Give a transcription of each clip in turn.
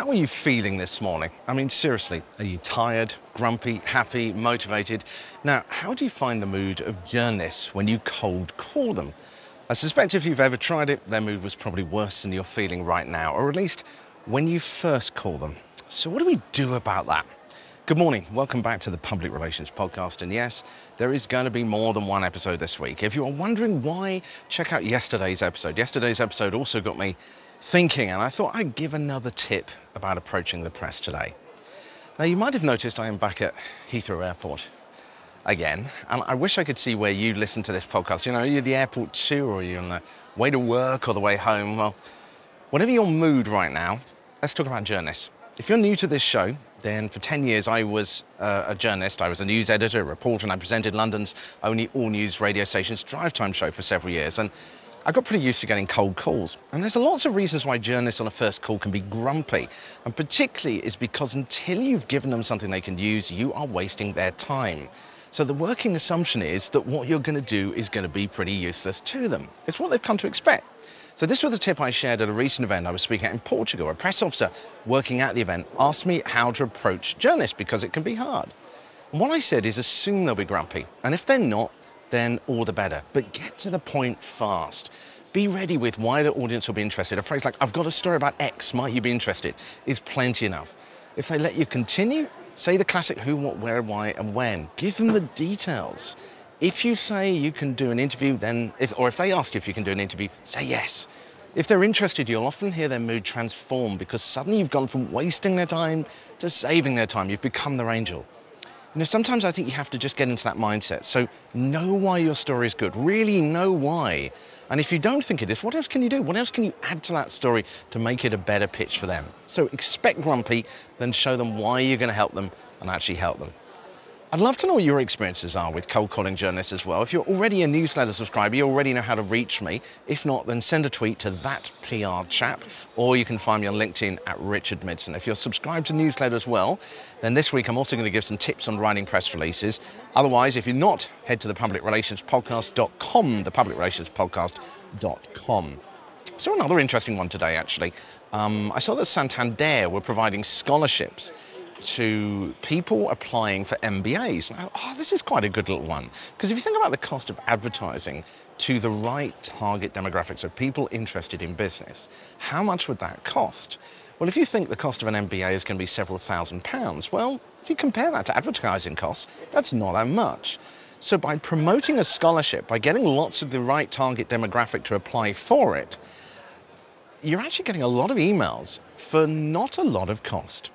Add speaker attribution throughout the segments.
Speaker 1: How are you feeling this morning? I mean, seriously, are you tired, grumpy, happy, motivated? Now, how do you find the mood of journalists when you cold call them? I suspect if you've ever tried it, their mood was probably worse than you're feeling right now, or at least when you first call them. So, what do we do about that? Good morning. Welcome back to the Public Relations Podcast. And yes, there is going to be more than one episode this week. If you are wondering why, check out yesterday's episode. Yesterday's episode also got me thinking, and I thought I'd give another tip about approaching the press today. Now, you might have noticed I am back at Heathrow Airport again, and I wish I could see where you listen to this podcast. You know, you're the airport too, or you're on the way to work or the way home. Well, whatever your mood right now, let's talk about journalists. If you're new to this show, then for 10 years I was uh, a journalist. I was a news editor, a reporter, and I presented London's only all news radio station's drive time show for several years. And I got pretty used to getting cold calls. And there's lots of reasons why journalists on a first call can be grumpy. And particularly is because until you've given them something they can use, you are wasting their time. So the working assumption is that what you're going to do is going to be pretty useless to them. It's what they've come to expect. So this was a tip I shared at a recent event I was speaking at in Portugal. A press officer working at the event asked me how to approach journalists because it can be hard. And what I said is assume they'll be grumpy. And if they're not, then all the better. But get to the point fast. Be ready with why the audience will be interested. A phrase like, I've got a story about X, might you be interested, is plenty enough. If they let you continue, say the classic who, what, where, why, and when. Give them the details. If you say you can do an interview, then, if, or if they ask you if you can do an interview, say yes. If they're interested, you'll often hear their mood transform because suddenly you've gone from wasting their time to saving their time. You've become their angel. You know, sometimes I think you have to just get into that mindset. So know why your story is good. Really know why. And if you don't think it is, what else can you do? What else can you add to that story to make it a better pitch for them? So expect grumpy, then show them why you're going to help them and actually help them. I'd love to know what your experiences are with cold calling journalists as well. If you're already a newsletter subscriber, you already know how to reach me. If not, then send a tweet to that PR chap, or you can find me on LinkedIn at Richard Midson. If you're subscribed to newsletter as well, then this week I'm also going to give some tips on writing press releases. Otherwise, if you're not, head to the publicrelationspodcast.com, the publicrelationspodcast.com. So another interesting one today, actually. Um, I saw that Santander were providing scholarships to people applying for MBAs. Now, oh, this is quite a good little one. Because if you think about the cost of advertising to the right target demographics of people interested in business, how much would that cost? Well, if you think the cost of an MBA is going to be several thousand pounds, well, if you compare that to advertising costs, that's not that much. So by promoting a scholarship, by getting lots of the right target demographic to apply for it, you're actually getting a lot of emails for not a lot of cost.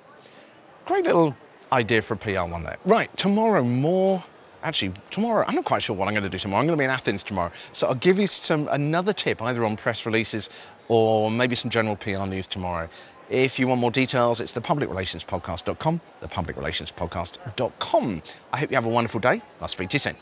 Speaker 1: Great little idea for a PR one there. Right, tomorrow more. Actually, tomorrow, I'm not quite sure what I'm going to do tomorrow. I'm going to be in Athens tomorrow. So I'll give you some another tip, either on press releases or maybe some general PR news tomorrow. If you want more details, it's the publicrelationspodcast.com, the publicrelationspodcast.com. I hope you have a wonderful day. I'll speak to you soon.